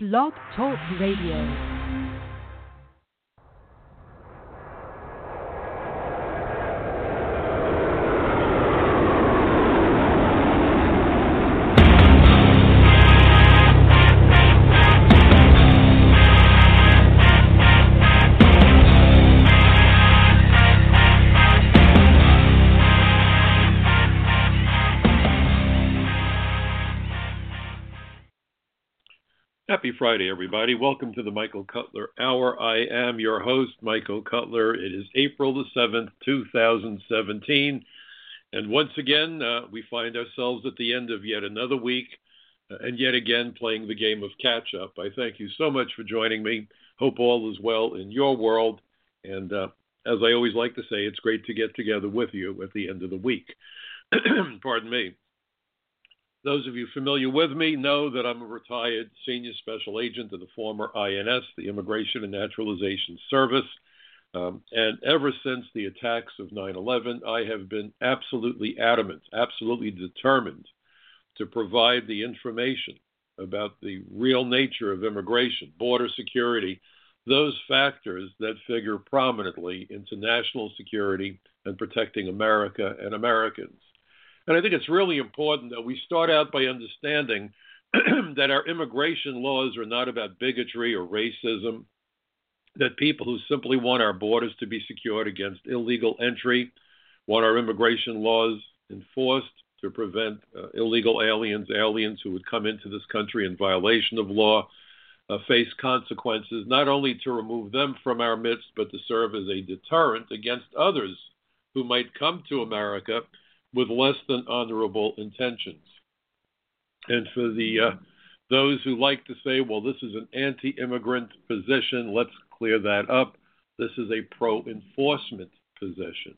Blog Talk Radio. Friday, everybody. Welcome to the Michael Cutler Hour. I am your host, Michael Cutler. It is April the 7th, 2017. And once again, uh, we find ourselves at the end of yet another week uh, and yet again playing the game of catch up. I thank you so much for joining me. Hope all is well in your world. And uh, as I always like to say, it's great to get together with you at the end of the week. Pardon me. Those of you familiar with me know that I'm a retired senior special agent of the former INS, the Immigration and Naturalization Service. Um, and ever since the attacks of 9 11, I have been absolutely adamant, absolutely determined to provide the information about the real nature of immigration, border security, those factors that figure prominently into national security and protecting America and Americans. And I think it's really important that we start out by understanding that our immigration laws are not about bigotry or racism, that people who simply want our borders to be secured against illegal entry want our immigration laws enforced to prevent uh, illegal aliens, aliens who would come into this country in violation of law, uh, face consequences, not only to remove them from our midst, but to serve as a deterrent against others who might come to America with less than honorable intentions. And for the uh, those who like to say, well, this is an anti-immigrant position, let's clear that up. This is a pro-enforcement position.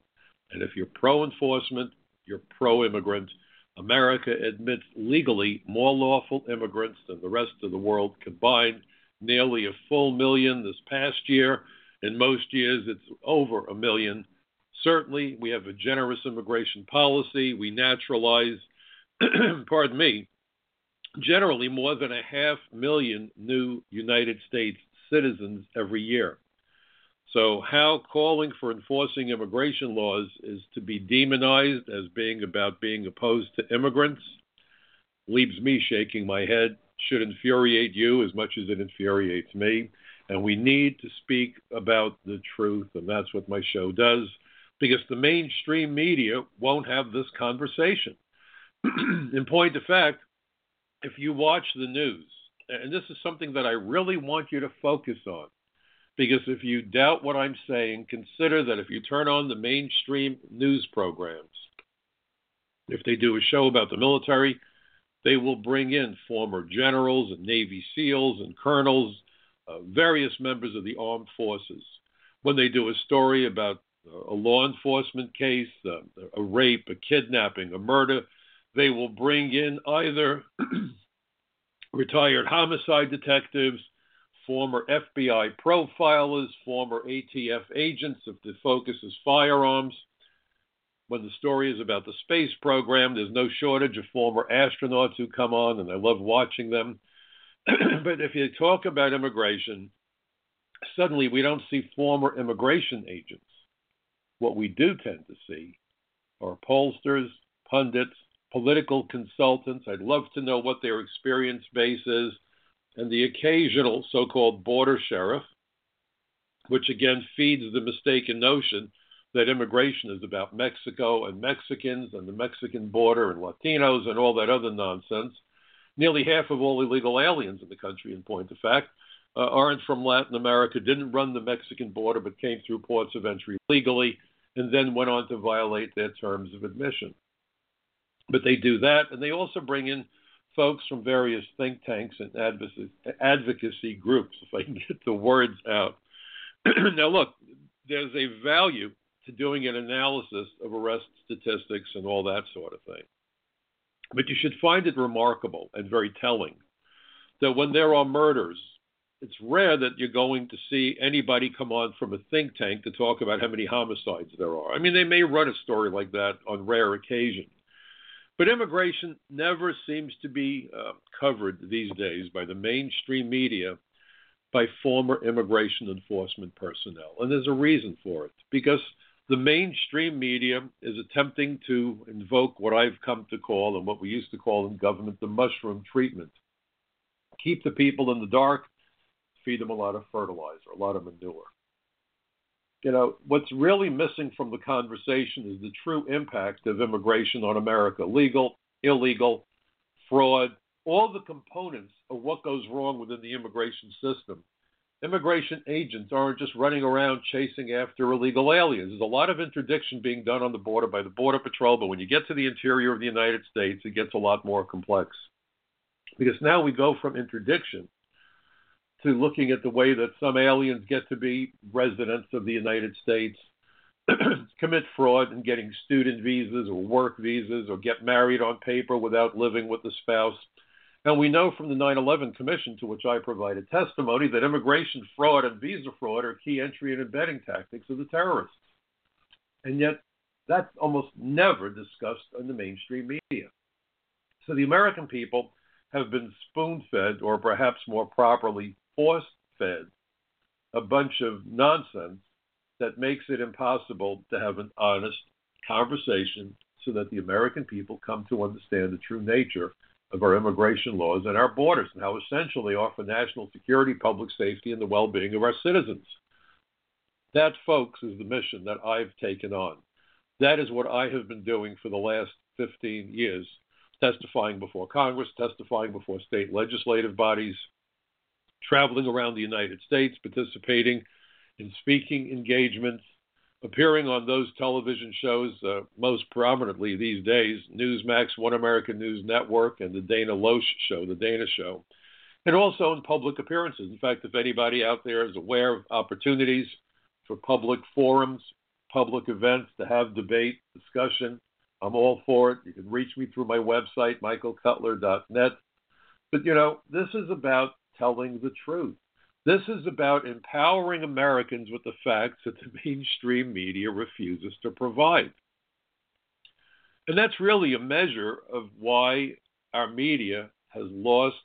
And if you're pro-enforcement, you're pro-immigrant. America admits legally more lawful immigrants than the rest of the world combined, nearly a full million this past year. In most years, it's over a million. Certainly, we have a generous immigration policy. We naturalize, pardon me, generally more than a half million new United States citizens every year. So, how calling for enforcing immigration laws is to be demonized as being about being opposed to immigrants leaves me shaking my head, should infuriate you as much as it infuriates me. And we need to speak about the truth, and that's what my show does because the mainstream media won't have this conversation. In point of fact, if you watch the news, and this is something that I really want you to focus on, because if you doubt what I'm saying, consider that if you turn on the mainstream news programs, if they do a show about the military, they will bring in former generals and Navy SEALs and colonels, uh, various members of the armed forces. When they do a story about a law enforcement case, a rape, a kidnapping, a murder, they will bring in either retired homicide detectives, former FBI profilers, former ATF agents if the focus is firearms. When the story is about the space program, there's no shortage of former astronauts who come on, and I love watching them. but if you talk about immigration, suddenly we don't see former immigration agents what we do tend to see are pollsters, pundits, political consultants. I'd love to know what their experience base is, and the occasional so called border sheriff, which again feeds the mistaken notion that immigration is about Mexico and Mexicans and the Mexican border and Latinos and all that other nonsense. Nearly half of all illegal aliens in the country, in point of fact, uh, aren't from Latin America, didn't run the Mexican border, but came through ports of entry legally and then went on to violate their terms of admission. But they do that, and they also bring in folks from various think tanks and advocacy, groups, if I can get the words out. now, look, there's a value to doing an analysis of arrest statistics and all that sort of thing. But you should find it remarkable and very telling that when there are murders it's rare that you're going to see anybody come on from a think tank to talk about how many homicides there are. I mean, they may run a story like that on rare occasion. But immigration never seems to be uh, covered these days by the mainstream media by former immigration enforcement personnel. And there's a reason for it because the mainstream media is attempting to invoke what I've come to call and what we used to call in government the mushroom treatment. Keep the people in the dark, feed them a lot of fertilizer, a lot of manure. You know, what's really missing from the conversation is the true impact of immigration on America legal, illegal, fraud, all the components of what goes wrong within the immigration system immigration agents aren't just running around chasing after illegal aliens. There's a lot of interdiction being done on the border by the Border Patrol, but when you get to the interior of the United States, it gets a lot more complex. Because now we go from interdiction to looking at the way that some aliens get to be residents of the United States, commit fraud and getting student visas or work visas or get married on paper without living with the spouse and we know from the 9 11 Commission, to which I provided testimony, that immigration fraud and visa fraud are key entry and embedding tactics of the terrorists. And yet, that's almost never discussed in the mainstream media. So the American people have been spoon fed, or perhaps more properly, force fed, a bunch of nonsense that makes it impossible to have an honest conversation so that the American people come to understand the true nature of our immigration laws and our borders and how essential they are for national security, public safety, and the well being of our citizens. That, folks, is the mission that I've taken on. That is what I have been doing for the last 15 years testifying before Congress, testifying before state legislative bodies, traveling around the United States, participating in speaking engagements, appearing on those television shows, uh, most prominently these days, Newsmax, One American News Network, and the Dana Loesch Show, the Dana Show, and also in public appearances. In fact, if anybody out there is aware of opportunities for public forums, public events to have debate, discussion, I'm all for it. You can reach me through my website, michaelcutler.net. But, you know, this is about telling the truth. This is about empowering Americans with the facts that the mainstream media refuses to provide. And that's really a measure of why our media has lost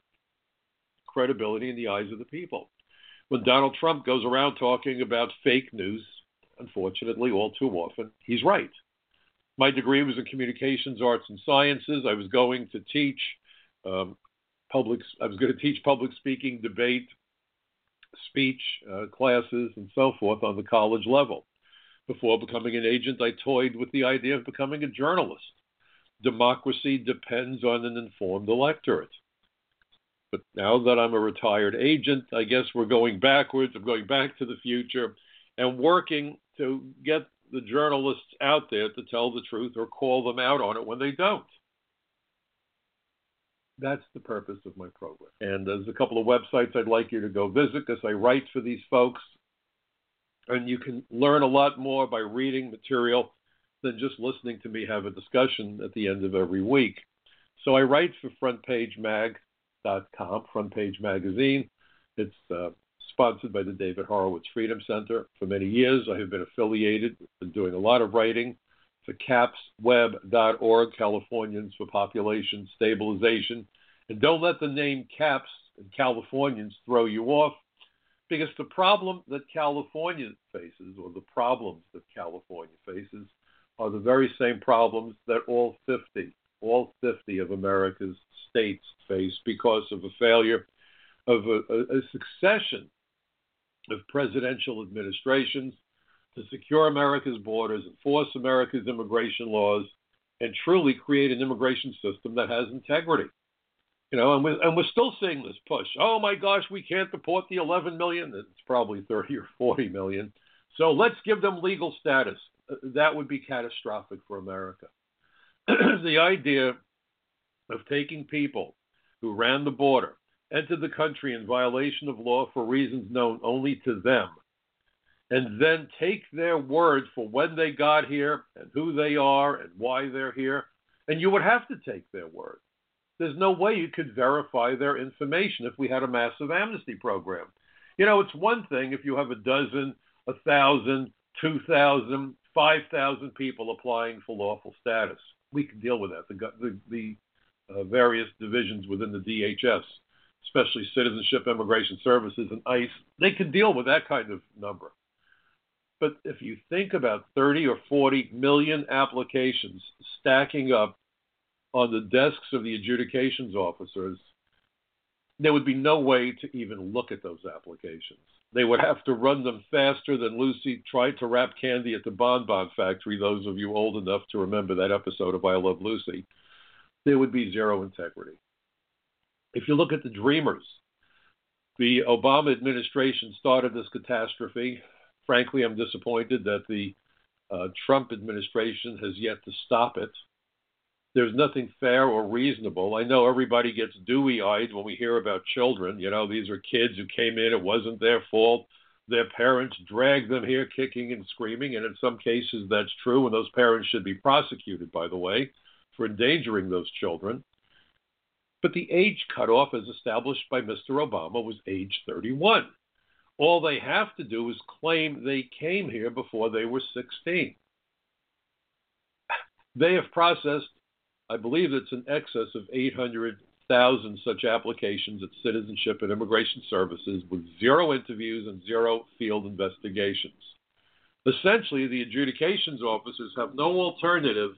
credibility in the eyes of the people. When Donald Trump goes around talking about fake news, unfortunately, all too often, he's right. My degree was in communications, arts, and sciences. I was going to teach um, public. I was going to teach public speaking, debate, speech uh, classes, and so forth on the college level. Before becoming an agent, I toyed with the idea of becoming a journalist. Democracy depends on an informed electorate. But now that I'm a retired agent, I guess we're going backwards. I'm going back to the future and working to get the journalists out there to tell the truth or call them out on it when they don't. That's the purpose of my program. And there's a couple of websites I'd like you to go visit because I write for these folks. And you can learn a lot more by reading material than just listening to me have a discussion at the end of every week. So I write for frontpagemag.com, Front Page Magazine. It's uh, sponsored by the David Horowitz Freedom Center. For many years, I have been affiliated, been doing a lot of writing for capsweb.org, Californians for Population Stabilization. And don't let the name CAPS and Californians throw you off, because the problem that California faces, or the problems that California faces, are the very same problems that all 50, all 50 of America's states face because of a failure of a, a succession of presidential administrations to secure America's borders, enforce America's immigration laws, and truly create an immigration system that has integrity. You know, and we're, and we're still seeing this push. Oh my gosh, we can't deport the 11 million. It's probably 30 or 40 million. So let's give them legal status. That would be catastrophic for America. the idea of taking people who ran the border, entered the country in violation of law for reasons known only to them, and then take their word for when they got here and who they are and why they're here. And you would have to take their word. There's no way you could verify their information if we had a massive amnesty program. You know, it's one thing if you have a dozen, a thousand, two thousand, five thousand people applying for lawful status. we can deal with that. The, the, the uh, various divisions within the DHS, especially Citizenship, Immigration Services, and ICE, they can deal with that kind of number. But if you think about 30 or 40 million applications stacking up on the desks of the adjudications officers, there would be no way to even look at those applications. They would have to run them faster than Lucy tried to wrap candy at the Bon Bon Factory, those of you old enough to remember that episode of I Love Lucy. There would be zero integrity. If you look at the Dreamers, the Obama administration started this catastrophe. Frankly, I'm disappointed that the uh, Trump administration has yet to stop it there's nothing fair or reasonable. I know everybody gets dewy eyed when we hear about children. You know, these are kids who came in, it wasn't their fault. Their parents dragged them here kicking and screaming, and in some cases that's true, and those parents should be prosecuted, by the way, for endangering those children. But the age cutoff, as established by Mr. Obama, was age 31. All they have to do is claim they came here before they were 16. They have processed I believe it's in excess of 800,000 such applications at Citizenship and Immigration Services with zero interviews and zero field investigations. Essentially, the adjudications officers have no alternative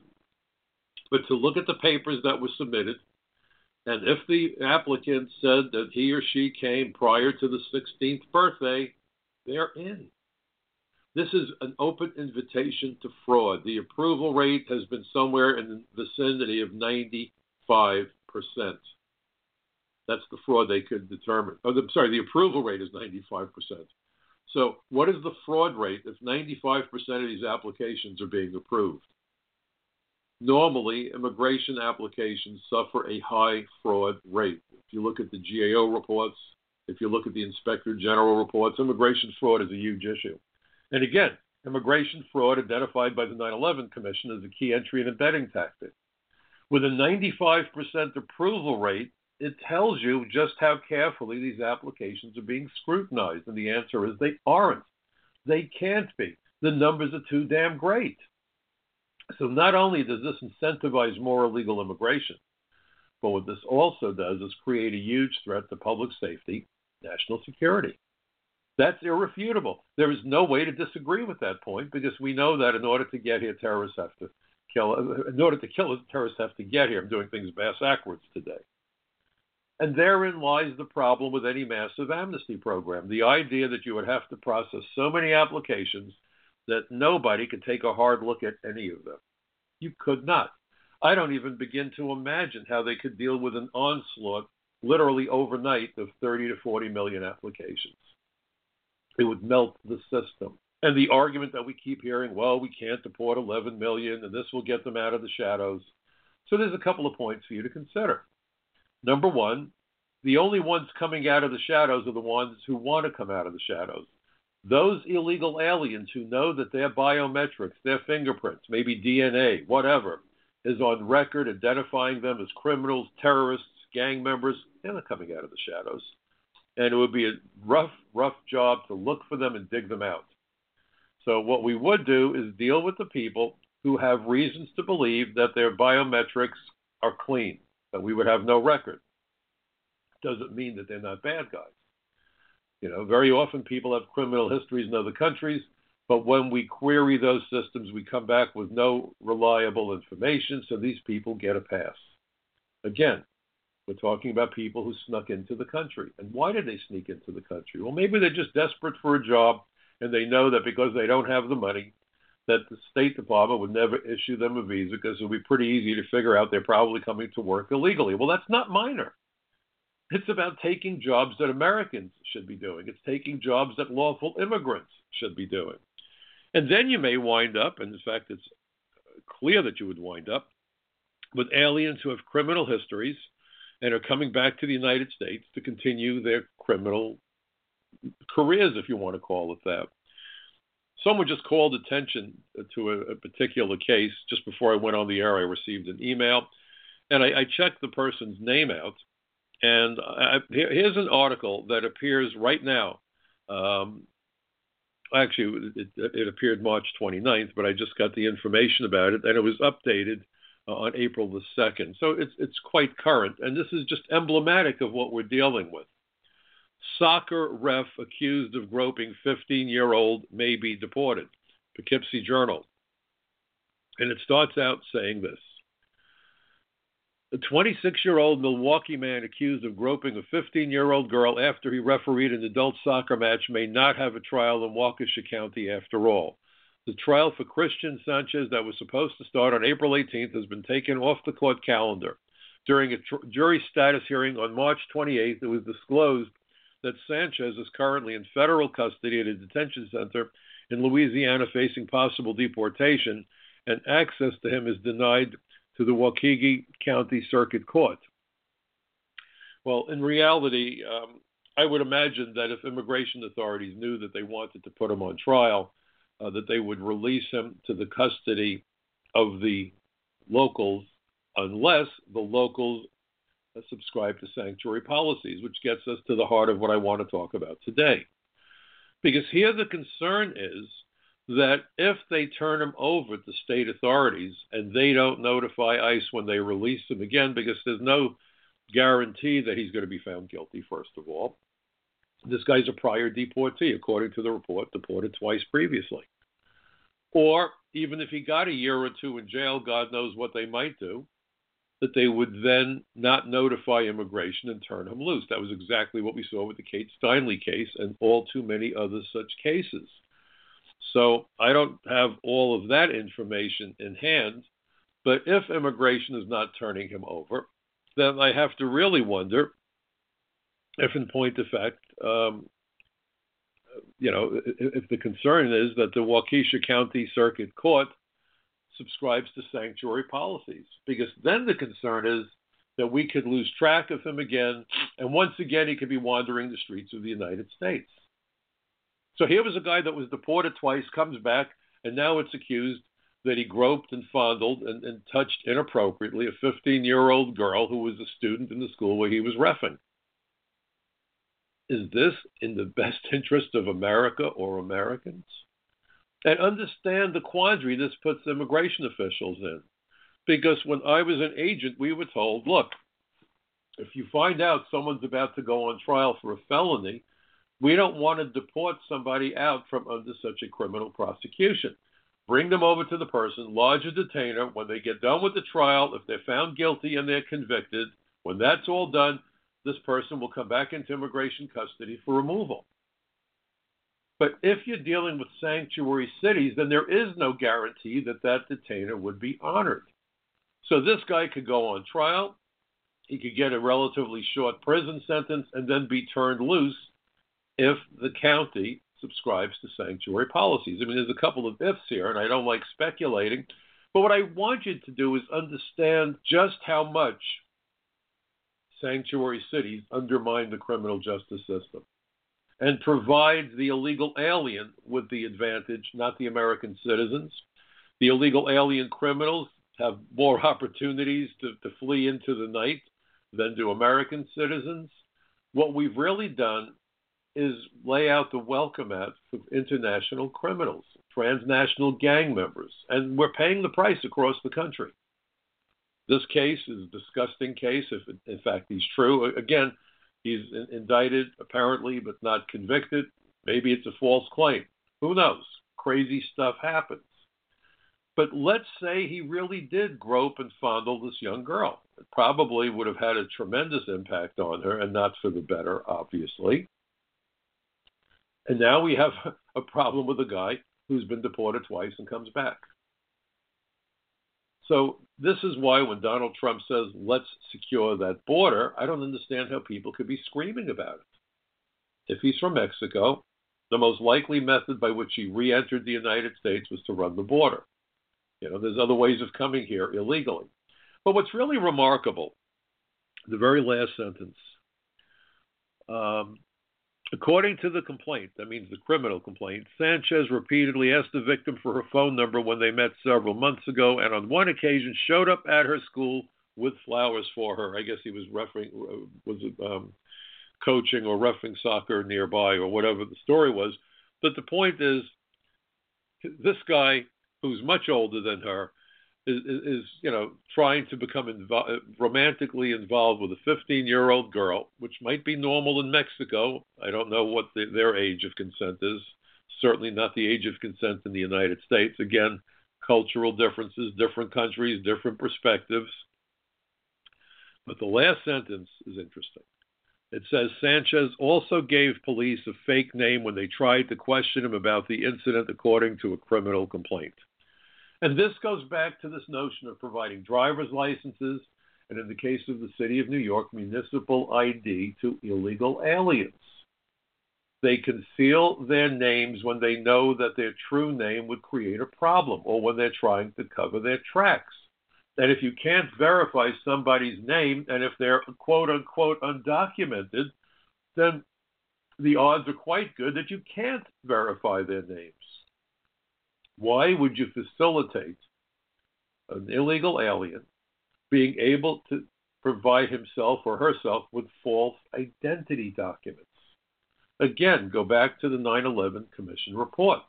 but to look at the papers that were submitted. And if the applicant said that he or she came prior to the 16th birthday, they're in. This is an open invitation to fraud. The approval rate has been somewhere in the vicinity of 95%. That's the fraud they could determine. Oh, I'm sorry, the approval rate is 95%. So, what is the fraud rate if 95% of these applications are being approved? Normally, immigration applications suffer a high fraud rate. If you look at the GAO reports, if you look at the Inspector General reports, immigration fraud is a huge issue. And again, immigration fraud identified by the 9 11 Commission as a key entry and embedding tactic. With a 95% approval rate, it tells you just how carefully these applications are being scrutinized. And the answer is they aren't. They can't be. The numbers are too damn great. So not only does this incentivize more illegal immigration, but what this also does is create a huge threat to public safety, national security. That's irrefutable. There is no way to disagree with that point because we know that in order to get here, terrorists have to kill. In order to kill terrorists have to get here. I'm doing things backwards today. And therein lies the problem with any massive amnesty program. The idea that you would have to process so many applications that nobody could take a hard look at any of them. You could not. I don't even begin to imagine how they could deal with an onslaught literally overnight of 30 to 40 million applications. It would melt the system. And the argument that we keep hearing, well, we can't deport 11 million and this will get them out of the shadows. So there's a couple of points for you to consider. Number one, the only ones coming out of the shadows are the ones who want to come out of the shadows. Those illegal aliens who know that their biometrics, their fingerprints, maybe DNA, whatever, is on record identifying them as criminals, terrorists, gang members, and they're coming out of the shadows and it would be a rough, rough job to look for them and dig them out. So, what we would do is deal with the people who have reasons to believe that their biometrics are clean, that we would have no record. Doesn't mean that they're not bad guys. You know, very often people have criminal histories in other countries, but when we query those systems, we come back with no reliable information, so these people get a pass. Again, we're talking about people who snuck into the country. And why did they sneak into the country? Well, maybe they're just desperate for a job and they know that because they don't have the money, that the State Department would never issue them a visa because it would be pretty easy to figure out they're probably coming to work illegally. Well, that's not minor. It's about taking jobs that Americans should be doing. It's taking jobs that lawful immigrants should be doing. And then you may wind up, and in fact, it's clear that you would wind up with aliens who have criminal histories and are coming back to the United States to continue their criminal careers, if you want to call it that. Someone just called attention to a, a particular case just before I went on the air. I received an email, and I, I checked the person's name out. And I, here's an article that appears right now. Um, actually, it, it, appeared March 29th, but I just got the information about it, and it was updated uh, on April the 2nd. So it's, it's quite current, and this is just emblematic of what we're dealing with. Soccer ref accused of groping 15 year old may be deported. Poughkeepsie Journal. And it starts out saying this The 26 year old Milwaukee man accused of groping a 15 year old girl after he refereed an adult soccer match may not have a trial in Waukesha County after all. The trial for Christian Sanchez that was supposed to start on April 18th has been taken off the court calendar. During a tr- jury status hearing on March 28th, it was disclosed that Sanchez is currently in federal custody at a detention center in Louisiana facing possible deportation, and access to him is denied to the Waukesha County Circuit Court. Well, in reality, um, I would imagine that if immigration authorities knew that they wanted to put him on trial, uh, that they would release him to the custody of the locals unless the locals subscribe to sanctuary policies, which gets us to the heart of what I want to talk about today. Because here the concern is that if they turn him over to state authorities and they don't notify ICE when they release him again, because there's no guarantee that he's going to be found guilty, first of all. This guy's a prior deportee, according to the report, deported twice previously. Or even if he got a year or two in jail, God knows what they might do that they would then not notify immigration and turn him loose. That was exactly what we saw with the Kate Steinle case and all too many other such cases. So I don't have all of that information in hand, but if immigration is not turning him over, then I have to really wonder if, in point of fact, um, you know, if the concern is that the Waukesha County Circuit Court subscribes to sanctuary policies. Because then the concern is that we could lose track of him again, and once again, he could be wandering the streets of the United States. So here was a guy that was deported twice, comes back, and now it's accused that he groped and fondled and, and touched inappropriately a 15 year old girl who was a student in the school where he was refing. Is this in the best interest of America or Americans? and understand the quandary this puts immigration officials in. Because when I was an agent, we were told, look, if you find out someone's about to go on trial for a felony, we don't want to deport somebody out from under such a criminal prosecution. Bring them over to the person, lodge a detainer. When they get done with the trial, if they're found guilty and they're convicted, when that's all done, this person will come back into immigration custody for removal. But if you're dealing with sanctuary cities, then there is no guarantee that that detainer would be honored. So this guy could go on trial, he could get a relatively short prison sentence, and then be turned loose if the county subscribes to sanctuary policies. I mean, there's a couple of ifs here, and I don't like speculating. But what I want you to do is understand just how much sanctuary cities undermine the criminal justice system and provides the illegal alien with the advantage, not the American citizens. The illegal alien criminals have more opportunities to, to flee into the night than do American citizens. What we've really done is lay out the welcome mat for international criminals, transnational gang members, and we're paying the price across the country. This case is a disgusting case, if in fact he's true. Again, He's indicted, apparently, but not convicted. Maybe it's a false claim. Who knows? Crazy stuff happens. But let's say he really did grope and fondle this young girl. It probably would have had a tremendous impact on her, and not for the better, obviously. And now we have a problem with a guy who's been deported twice and comes back. So this is why when Donald Trump says, let's secure that border, I don't understand how people could be screaming about it. If he's from Mexico, the most likely method by which he re entered the United States was to run the border. You know, there's other ways of coming here illegally. But what's really remarkable, the very last sentence, um, According to the complaint, that means the criminal complaint, Sanchez repeatedly asked the victim for her phone number when they met several months ago, and on one occasion showed up at her school with flowers for her. I guess he was referring, was um, coaching or roughing soccer nearby or whatever the story was. But the point is, this guy, who's much older than her, is, is you know trying to become invo- romantically involved with a 15 year old girl, which might be normal in Mexico. I don't know what the, their age of consent is. Certainly not the age of consent in the United States. Again, cultural differences, different countries, different perspectives. But the last sentence is interesting. It says Sanchez also gave police a fake name when they tried to question him about the incident, according to a criminal complaint. And this goes back to this notion of providing driver's licenses, and in the case of the city of New York, municipal ID to illegal aliens. They conceal their names when they know that their true name would create a problem or when they're trying to cover their tracks. That if you can't verify somebody's name and if they're quote unquote undocumented, then the odds are quite good that you can't verify their names. Why would you facilitate an illegal alien being able to provide himself or herself with false identity documents? Again, go back to the 9 11 Commission report.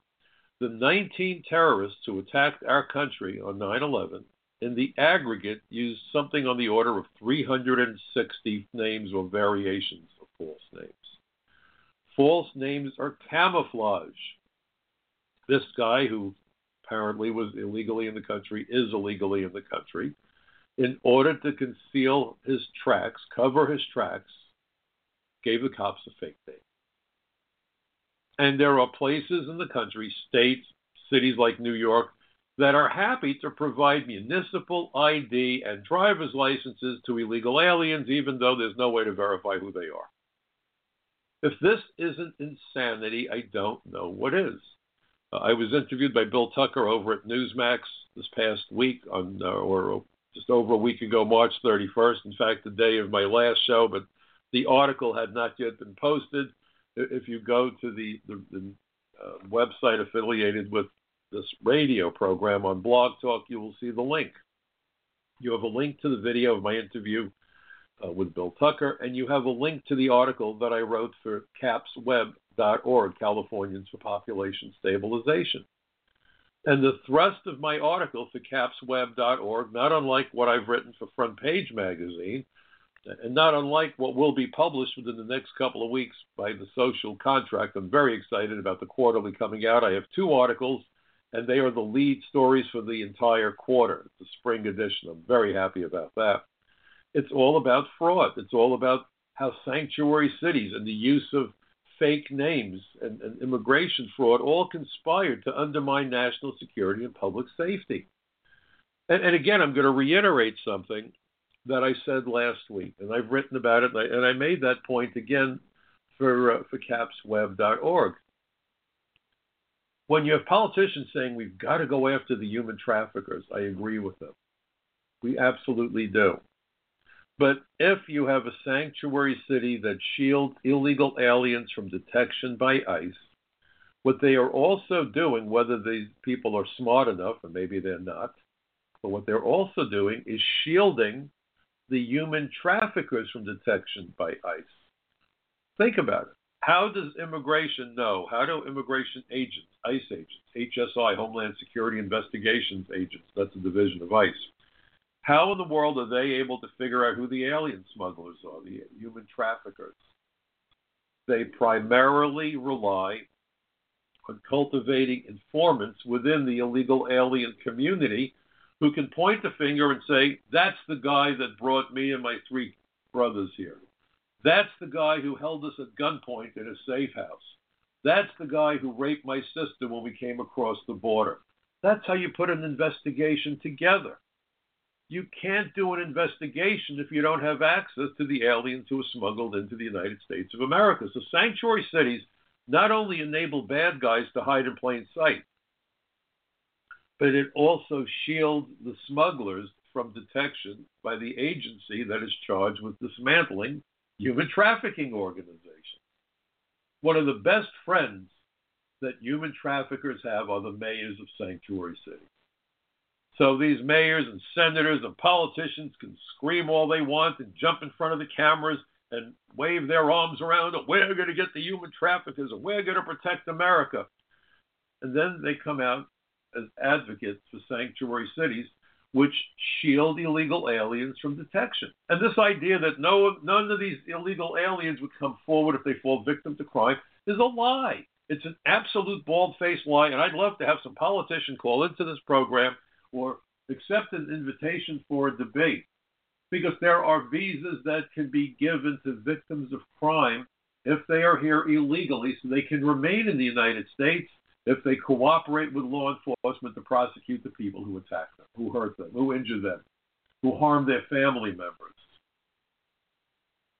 The 19 terrorists who attacked our country on 9 11 in the aggregate used something on the order of 360 names or variations of false names. False names are camouflage. This guy, who apparently was illegally in the country, is illegally in the country. In order to conceal his tracks, cover his tracks, gave the cops a fake name. And there are places in the country, states, cities like New York, that are happy to provide municipal ID and driver's licenses to illegal aliens, even though there's no way to verify who they are. If this isn't insanity, I don't know what is. Uh, I was interviewed by Bill Tucker over at Newsmax this past week, on, uh, or just over a week ago, March 31st. In fact, the day of my last show, but the article had not yet been posted. If you go to the, the, the uh, website affiliated with this radio program on Blog Talk, you will see the link. You have a link to the video of my interview uh, with Bill Tucker, and you have a link to the article that I wrote for CAPSWeb.org, Californians for Population Stabilization. And the thrust of my article for CAPSWeb.org, not unlike what I've written for Front Page Magazine, and not unlike what will be published within the next couple of weeks by the Social Contract. I'm very excited about the quarterly coming out. I have two articles and they are the lead stories for the entire quarter, the spring edition. I'm very happy about that. It's all about fraud. It's all about how sanctuary cities and the use of fake names and, and immigration fraud all conspired to undermine national security and public safety. And, and, again, I'm going to reiterate something that I said last week, and I've written about it, and I, and I made that point again for uh, for capsweb.org when you have politicians saying we've got to go after the human traffickers, I agree with them. We absolutely do. But if you have a sanctuary city that shields illegal aliens from detection by ICE, what they are also doing, whether these people are smart enough, and maybe they're not, but what they're also doing is shielding the human traffickers from detection by ICE. Think about it. How does immigration know? How do immigration agents, ICE agents, HSI, Homeland Security Investigations agents, that's a division of ICE, how in the world are they able to figure out who the alien smugglers are, the human traffickers? They primarily rely on cultivating informants within the illegal alien community who can point the finger and say, that's the guy that brought me and my three brothers here. That's the guy who held us at gunpoint in a safe house. That's the guy who raped my sister when we came across the border. That's how you put an investigation together. You can't do an investigation if you don't have access to the aliens who are smuggled into the United States of America. So, sanctuary cities not only enable bad guys to hide in plain sight, but it also shields the smugglers from detection by the agency that is charged with dismantling human trafficking organizations. One of the best friends that human traffickers have are the mayors of sanctuary cities. So these mayors and senators and politicians can scream all they want and jump in front of the cameras and wave their arms around. We're going to get the human traffickers, we're going to protect America. And then they come out as advocates for sanctuary cities which shield illegal aliens from detection. And this idea that no none of these illegal aliens would come forward if they fall victim to crime is a lie. It's an absolute bald-faced lie, and I'd love to have some politician call into this program or accept an invitation for a debate because there are visas that can be given to victims of crime if they are here illegally so they can remain in the United States if they cooperate with law enforcement to prosecute the people who attack them, who hurt them, who injure them, who harm their family members.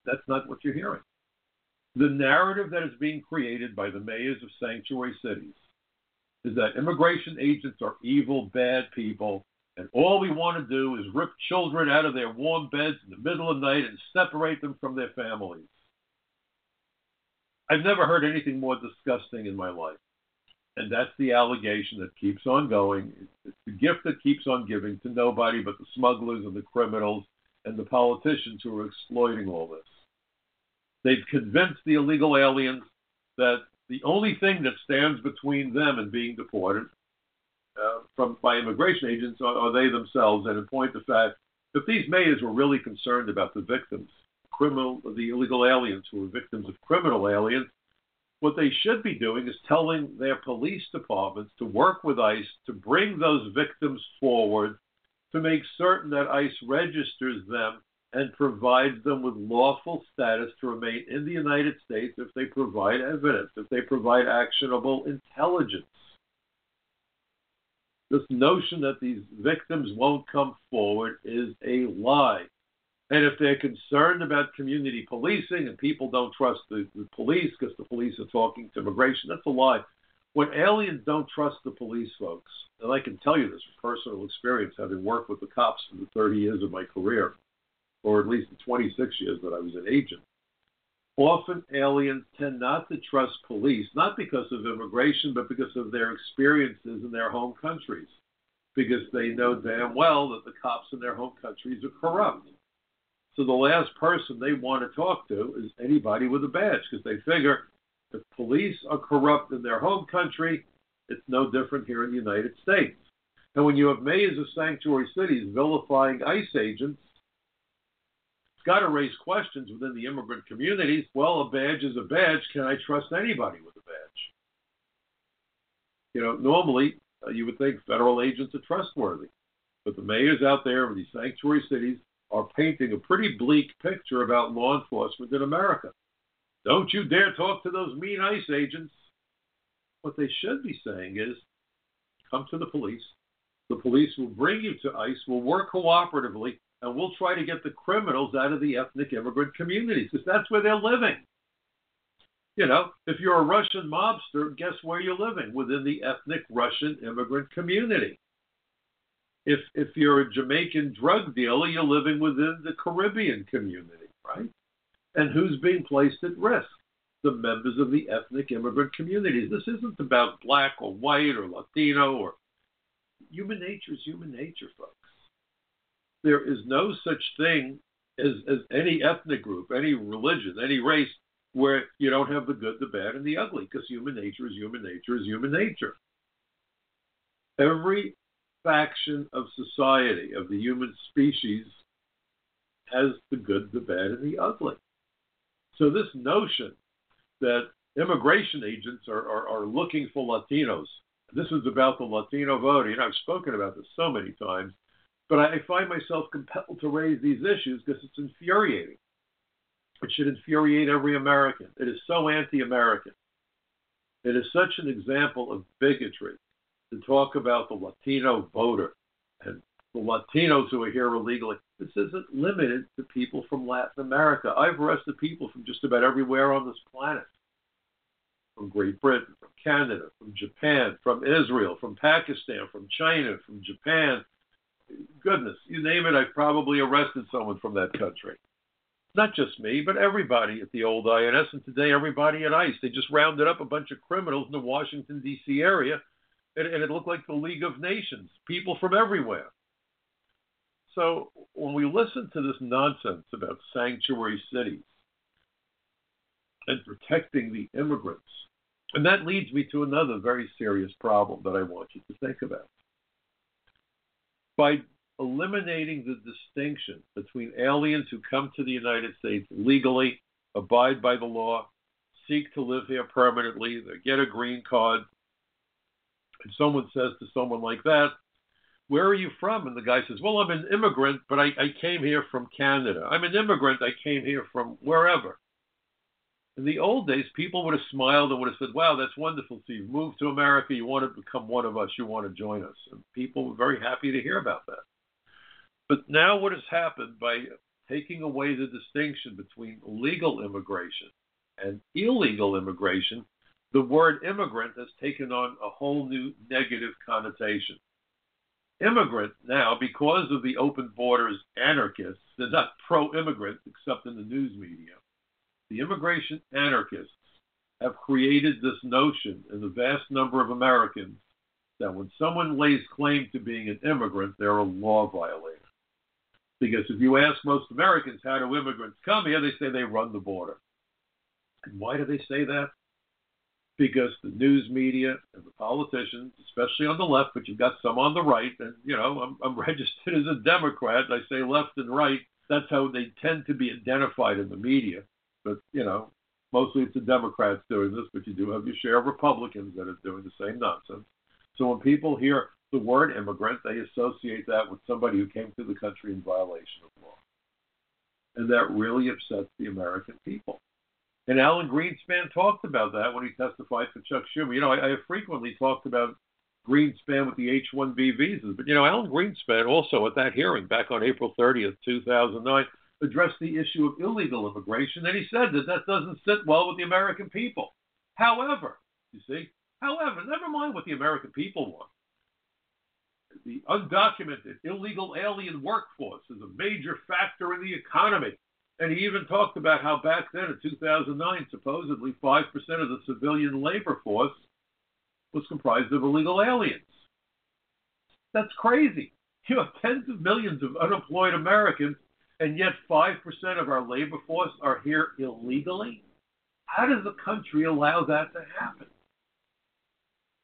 That's not what you're hearing. The narrative that is being created by the mayors of sanctuary cities is that immigration agents are evil, bad people, and all we want to do is rip children out of their warm beds in the middle of the night and separate them from their families. I've never heard anything more disgusting in my life. And that's the allegation that keeps on going. It's the gift that keeps on giving to nobody but the smugglers and the criminals and the politicians who are exploiting all this. They've convinced the illegal aliens that the only thing that stands between them and being deported uh, from by immigration agents are, are they themselves. And in point of fact, if these mayors were really concerned about the victims, criminal, the illegal aliens who were victims of criminal aliens, what they should be doing is telling their police departments to work with ICE to bring those victims forward to make certain that ICE registers them and provides them with lawful status to remain in the United States if they provide evidence, if they provide actionable intelligence. This notion that these victims won't come forward is a lie. And if they're concerned about community policing and people don't trust the, the police because the police are talking to immigration, that's a lie. When aliens don't trust the police, folks, and I can tell you this from personal experience, having worked with the cops for the 30 years of my career, or at least the 26 years that I was an agent, often aliens tend not to trust police, not because of immigration, but because of their experiences in their home countries, because they know damn well that the cops in their home countries are corrupt. So the last person they want to talk to is anybody with a badge because they figure if police are corrupt in their home country, it's no different here in the United States. And when you have mayors of sanctuary cities vilifying ICE agents, got to raise questions within the immigrant communities. Well, a badge is a badge. Can I trust anybody with a badge? You know, normally uh, you would think federal agents are trustworthy, but the mayors out there of these sanctuary cities are painting a pretty bleak picture about law enforcement in America. Don't you dare talk to those mean ICE agents. What they should be saying is come to the police. The police will bring you to ICE, will work cooperatively, and we'll try to get the criminals out of the ethnic immigrant communities because that's where they're living. You know, if you're a Russian mobster, guess where you're living? Within the ethnic Russian immigrant community if if you're a Jamaican drug dealer, you're living within the Caribbean community, right? And who's being placed at risk? The members of the ethnic immigrant communities. This isn't about black or white or Latino or human nature is human nature, folks. There is no such thing as, as any ethnic group, any religion, any race where you don't have the good, the bad, and the ugly, because human nature is human nature is human nature. Every faction of society, of the human species, has the good, the bad, and the ugly. So, this notion that immigration agents are, are, are looking for Latinos, this is about the Latino vote. Know, I've spoken about this so many times, but I find myself compelled to raise these issues because it's infuriating. It should infuriate every American. It is so anti American. It is such an example of bigotry to talk about the Latino voter and the Latinos who are here illegally. This isn't limited to people from Latin America. I've arrested people from just about everywhere on this planet from Great Britain, from Canada, from Japan, from Israel, from Pakistan, from China, from Japan. Goodness, you name it, I've probably arrested someone from that country. Not just me, but everybody at the old INS, and today everybody at ICE. They just rounded up a bunch of criminals in the Washington, D.C. area and, and it looked like the League of Nations, people from everywhere. So when we listen to this nonsense about sanctuary cities and protecting the immigrants, and that leads me to another very serious problem that I want you to think about. By eliminating the distinction between aliens who come to the United States legally, abide by the law, seek to live here permanently, they get a green card, and someone says to someone like that, Where are you from? And the guy says, Well, I'm an immigrant, but I, I came here from Canada. I'm an immigrant, I came here from wherever. In the old days, people would have smiled and would have said, Wow, that's wonderful. So you've moved to America, you want to become one of us, you want to join us. And people were very happy to hear about that. But now, what has happened by taking away the distinction between legal immigration and illegal immigration, the word immigrant has taken on a whole new negative connotation. Immigrant now, because of the open borders anarchists, they're not pro immigrant except in the news media. The immigration anarchists have created this notion in the vast number of Americans that when someone lays claim to being an immigrant, they're a law violator. Because if you ask most Americans how do immigrants come here, they say they run the border. And why do they say that? Because the news media and the politicians, especially on the left, but you've got some on the right, and you know, I'm, I'm registered as a Democrat, I say left and right. That's how they tend to be identified in the media. But you know, mostly it's the Democrats doing this, but you do have your share of Republicans that are doing the same nonsense. So when people hear the word immigrant, they associate that with somebody who came to the country in violation of law. And that really upsets the American people. And Alan Greenspan talked about that when he testified for Chuck Schumer. You know, I, I have frequently talked about Greenspan with the H 1B visas, but, you know, Alan Greenspan also at that hearing back on April 30th, 2009, addressed the issue of illegal immigration, and he said that that doesn't sit well with the American people. However, you see, however, never mind what the American people want the undocumented illegal alien workforce is a major factor in the economy. And he even talked about how back then in 2009, supposedly 5% of the civilian labor force was comprised of illegal aliens. That's crazy. You have tens of millions of unemployed Americans, and yet 5% of our labor force are here illegally? How does the country allow that to happen?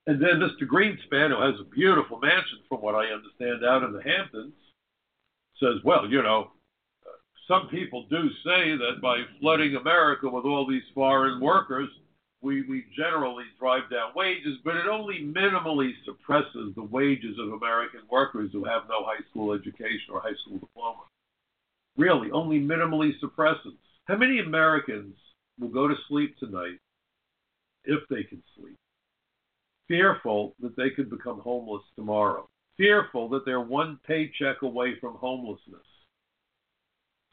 And then Mr. Greenspan, who has a beautiful mansion, from what I understand, out in the Hamptons, says, well, you know, some people do say that by flooding America with all these foreign workers, we, we generally drive down wages, but it only minimally suppresses the wages of American workers who have no high school education or high school diploma. Really, only minimally suppresses. How many Americans will go to sleep tonight, if they can sleep, fearful that they could become homeless tomorrow, fearful that they're one paycheck away from homelessness,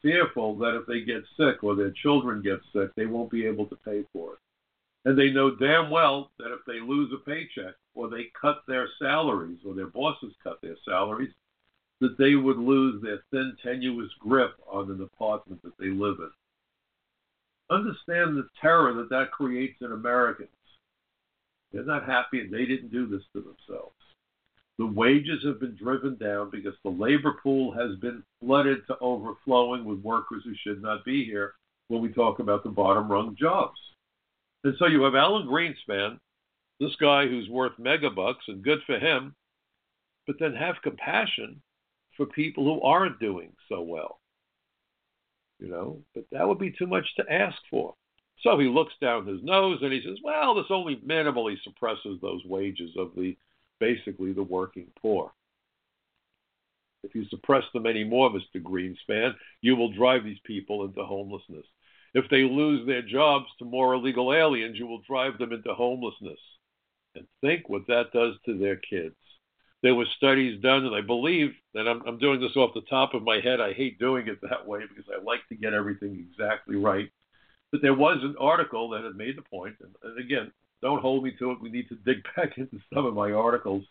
fearful that if they get sick or their children get sick, they won't be able to pay for it. And they know damn well that if they lose a paycheck or they cut their salaries or their bosses cut their salaries, that they would lose their thin, tenuous grip on an apartment that they live in. Understand the terror that that creates in Americans they're not happy and they didn't do this to themselves. The wages have been driven down because the labor pool has been flooded to overflowing with workers who should not be here when we talk about the bottom rung jobs. And so you have Alan Greenspan, this guy who's worth megabucks and good for him, but then have compassion for people who aren't doing so well. You know, but that would be too much to ask for. So he looks down his nose and he says, well, this only minimally suppresses those wages of the basically the working poor. If you suppress them anymore, Mr. Greenspan, you will drive these people into homelessness. If they lose their jobs to more illegal aliens, you will drive them into homelessness. And think what that does to their kids. There were studies done, and I believe, and I'm, I'm doing this off the top of my head. I hate doing it that way because I like to get everything exactly right. But there was an article that had made the point, and, and again, don't hold me to it. We need to dig back into some of my articles,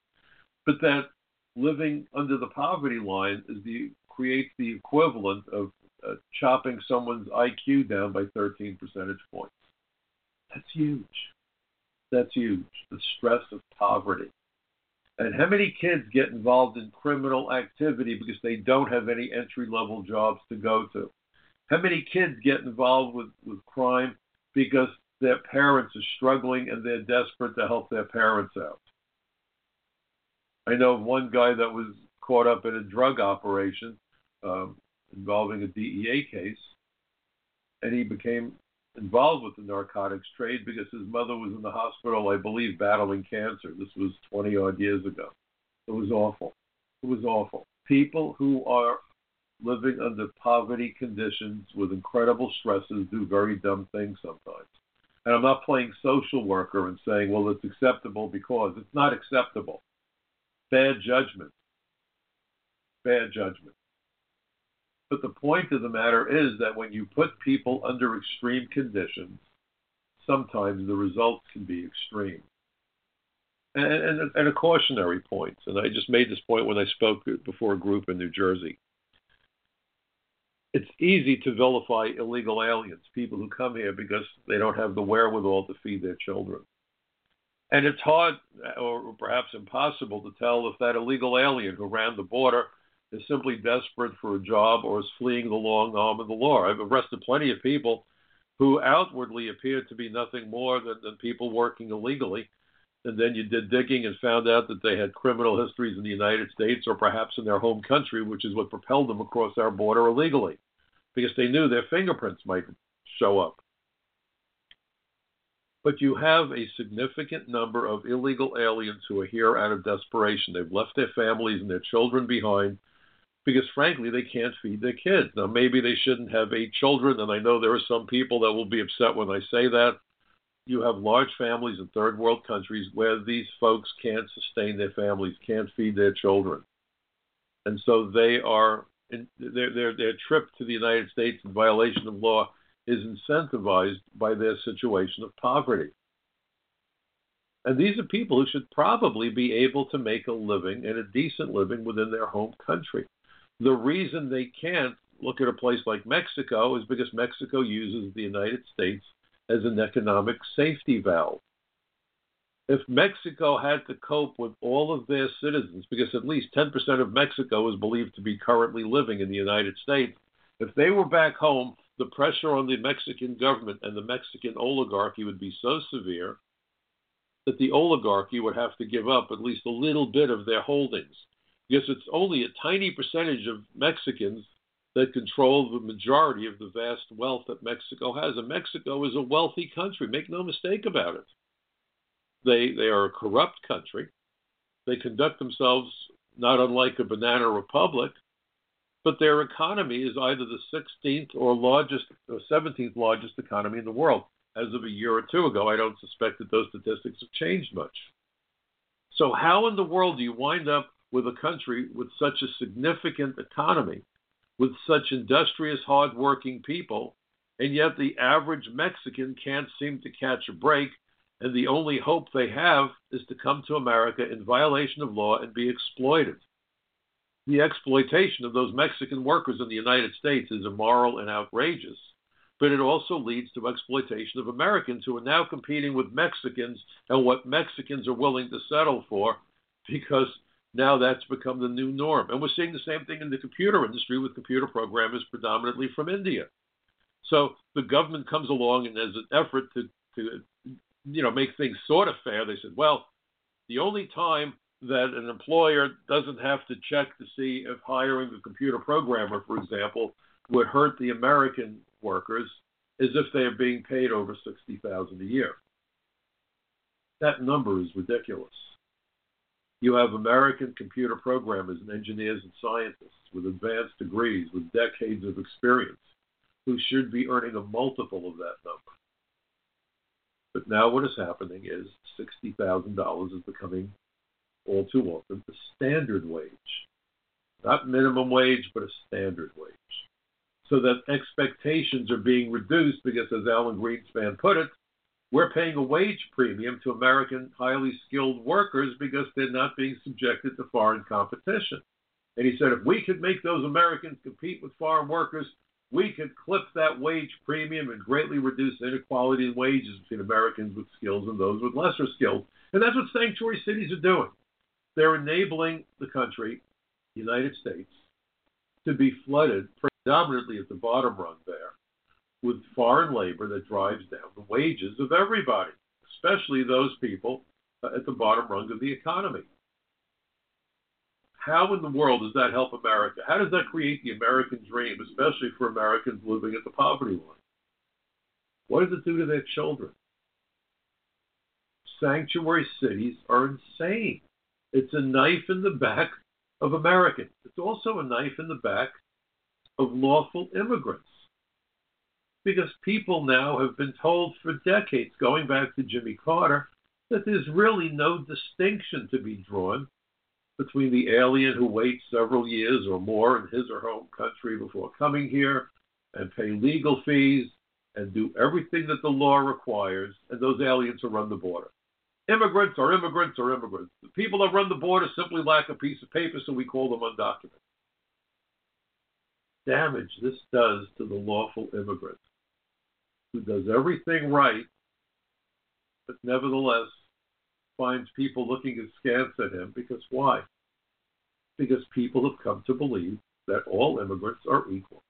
but that living under the poverty line is the creates the equivalent of uh, chopping someone's IQ down by 13 percentage points. That's huge. That's huge. The stress of poverty. And how many kids get involved in criminal activity because they don't have any entry level jobs to go to? How many kids get involved with, with crime because their parents are struggling and they're desperate to help their parents out? I know of one guy that was caught up in a drug operation um, involving a DEA case, and he became involved with the narcotics trade because his mother was in the hospital, I believe, battling cancer. This was 20 odd years ago. It was awful. It was awful. People who are living under poverty conditions with incredible stresses do very dumb things sometimes. And I'm not playing social worker and saying, well, it's acceptable because it's not acceptable. Bad judgment. Bad judgment. But the point of the matter is that when you put people under extreme conditions, sometimes the results can be extreme. And, and, and, a cautionary point, and I just made this point when I spoke before a group in New Jersey. It's easy to vilify illegal aliens, people who come here because they don't have the wherewithal to feed their children. And it's hard, or perhaps impossible, to tell if that illegal alien who ran the border is simply desperate for a job or is fleeing the long arm of the law. I've arrested plenty of people who outwardly appeared to be nothing more than, than people working illegally. And then you did digging and found out that they had criminal histories in the United States or perhaps in their home country, which is what propelled them across our border illegally because they knew their fingerprints might show up. But you have a significant number of illegal aliens who are here out of desperation. They've left their families and their children behind because frankly they can't feed their kids. Now maybe they shouldn't have eight children, and I know there are some people that will be upset when I say that. You have large families in third world countries where these folks can't sustain their families, can't feed their children. And so they are in, their, their their trip to the United States in violation of law is incentivized by their situation of poverty. And these are people who should probably be able to make a living and a decent living within their home country. The reason they can't look at a place like Mexico is because Mexico uses the United States as an economic safety valve. If Mexico had to cope with all of their citizens, because at least 10% of Mexico is believed to be currently living in the United States, if they were back home, the pressure on the Mexican government and the Mexican oligarchy would be so severe that the oligarchy would have to give up at least a little bit of their holdings because it's only a tiny percentage of Mexicans that control the majority of the vast wealth that Mexico has. And Mexico is a wealthy country. Make no mistake about it. They, they are a corrupt country. They conduct themselves not unlike a banana republic, but their economy is either the 16th or largest or 17th largest economy in the world. As of a year or two ago, I don't suspect that those statistics have changed much. So, how in the world do you wind up with a country with such a significant economy, with such industrious, hardworking people, and yet the average Mexican can't seem to catch a break, and the only hope they have is to come to America in violation of law and be exploited. The exploitation of those Mexican workers in the United States is immoral and outrageous, but it also leads to exploitation of Americans who are now competing with Mexicans and what Mexicans are willing to settle for because now that's become the new norm. And we're seeing the same thing in the computer industry with computer programmers predominantly from India. So the government comes along and as an effort to, to you know, make things sort of fair, they said, well, the only time that an employer doesn't have to check to see if hiring a computer programmer, for example, would hurt the American workers is if they are being paid over sixty thousand a year. That number is ridiculous. You have American computer programmers and engineers and scientists with advanced degrees, with decades of experience, who should be earning a multiple of that number. But now what is happening is $60,000 is becoming all too often the standard wage. Not minimum wage, but a standard wage. So that expectations are being reduced because, as Alan Greenspan put it, we're paying a wage premium to American highly skilled workers because they're not being subjected to foreign competition. And he said if we could make those Americans compete with foreign workers, we could clip that wage premium and greatly reduce inequality in wages between Americans with skills and those with lesser skills. And that's what sanctuary cities are doing. They're enabling the country, the United States, to be flooded predominantly at the bottom rung there with foreign labor that drives down the wages of everybody, especially those people uh, at the bottom rung of the economy. How in the world does that help America? How does that create the American dream, especially for Americans living at the poverty line? What does it do to their children? Sanctuary cities are insane. It's a knife in the back of Americans. It's also a knife in the back of lawful immigrants. Because people now have been told for decades, going back to Jimmy Carter, that there's really no distinction to be drawn between the alien who waits several years or more in his or her home country before coming here and pay legal fees and do everything that the law requires, and those aliens who run the border. Immigrants are immigrants are immigrants. The people that run the border simply lack a piece of paper, so we call them undocumented. Damage this does to the lawful immigrant who does everything right, but nevertheless finds people looking askance at him because why? Because people have come to believe that all immigrants are equal.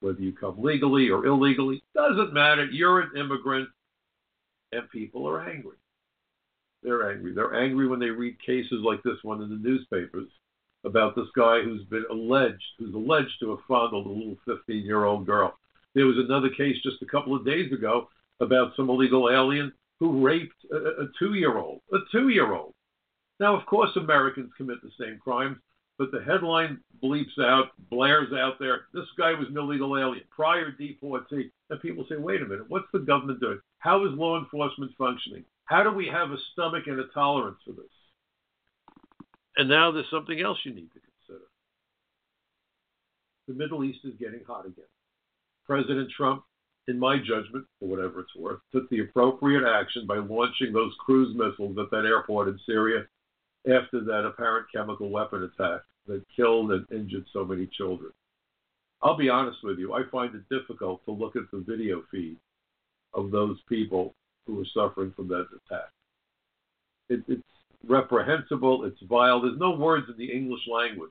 Whether you come legally or illegally, doesn't matter. You're an immigrant, and people are angry. They're angry. They're angry when they read cases like this one in the newspapers about this guy who's been alleged, who's alleged to have fondled a little 15 year old girl. There was another case just a couple of days ago about some illegal alien who raped a, two year old. A two year old. Now, of course, Americans commit the same crimes, but the headline bleeps out, blares out there, this guy was an illegal alien, prior deportee. And people say, wait a minute, what's the government doing? How is law enforcement functioning? How do we have a stomach and a tolerance for this? And now there's something else you need to consider. The Middle East is getting hot again. President Trump, in my judgment, for whatever it's worth, took the appropriate action by launching those cruise missiles at that airport in Syria after that apparent chemical weapon attack that killed and injured so many children. I'll be honest with you, I find it difficult to look at the video feed of those people who were suffering from that attack. It, it's reprehensible, it's vile. There's no words in the English language.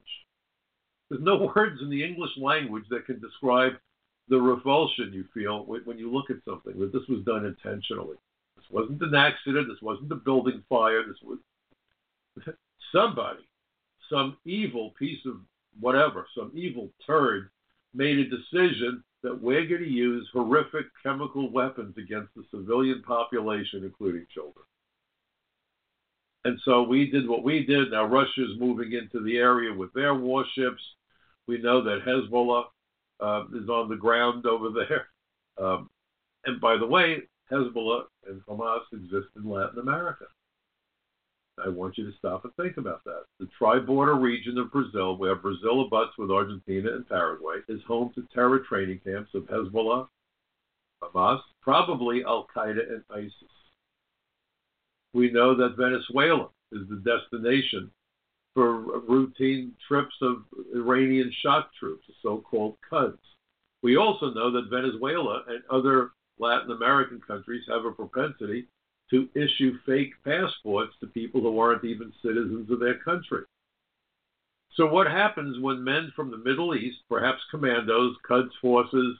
There's no words in the English language that can describe the revulsion you feel when you look at something that this was done intentionally. This wasn't an accident. This wasn't a building fire. This was somebody, some evil piece of whatever, some evil turd made a decision that we're going to use horrific chemical weapons against the civilian population, including children. And so we did what we did. Now Russia's moving into the area with their warships. We know that Hezbollah uh, is on the ground over there. Um, and by the way, Hezbollah and Hamas exist in Latin America. I want you to stop and think about that. The tri-border region of Brazil, where Brazil abuts with Argentina and Paraguay, is home to terror training camps of Hezbollah, Hamas, probably Al Qaeda and ISIS. We know that Venezuela is the destination for routine trips of Iranian shock troops, the so-called Quds. We also know that Venezuela and other Latin American countries have a propensity to issue fake passports to people who aren't even citizens of their country. So, what happens when men from the Middle East, perhaps commandos, Quds forces,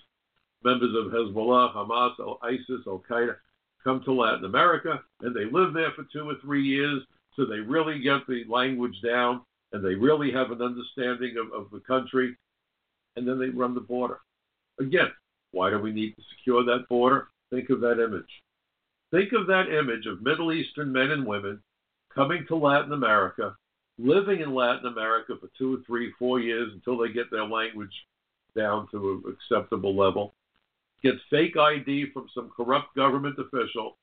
members of Hezbollah, Hamas, ISIS, Al Qaeda, come to Latin America and they live there for two or three years so they really get the language down and they really have an understanding of, of the country and then they run the border. Again, why do we need to secure that border? Think of that image. Think of that image of Middle Eastern men and women coming to Latin America, living in Latin America for two or three, four years until they get their language down to an acceptable level, get fake ID from some corrupt government official,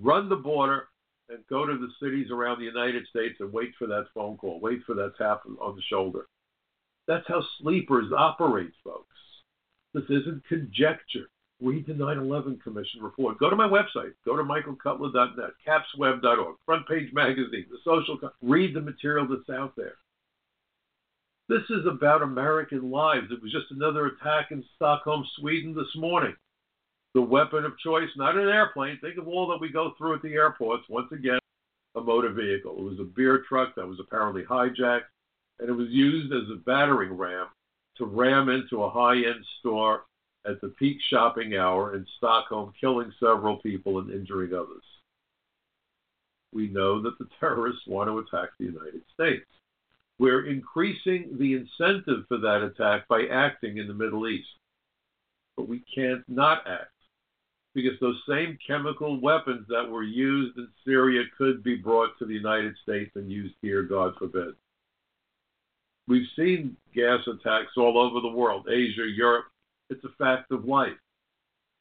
run the border, and go to the cities around the United States and wait for that phone call, wait for that tap on the shoulder. That's how sleepers operate, folks. This isn't conjecture. Read the 9 11 Commission report. Go to my website. Go to michaelcutler.net, capsweb.org, Front Page Magazine, the social. Read the material that's out there. This is about American lives. It was just another attack in Stockholm, Sweden this morning. The weapon of choice, not an airplane. Think of all that we go through at the airports. Once again, a motor vehicle. It was a beer truck that was apparently hijacked, and it was used as a battering ram to ram into a high end store at the peak shopping hour in Stockholm, killing several people and injuring others. We know that the terrorists want to attack the United States. We're increasing the incentive for that attack by acting in the Middle East. But we can't not act because those same chemical weapons that were used in Syria could be brought to the United States and used here, God forbid. We've seen gas attacks all over the world, Asia, Europe. It's a fact of life.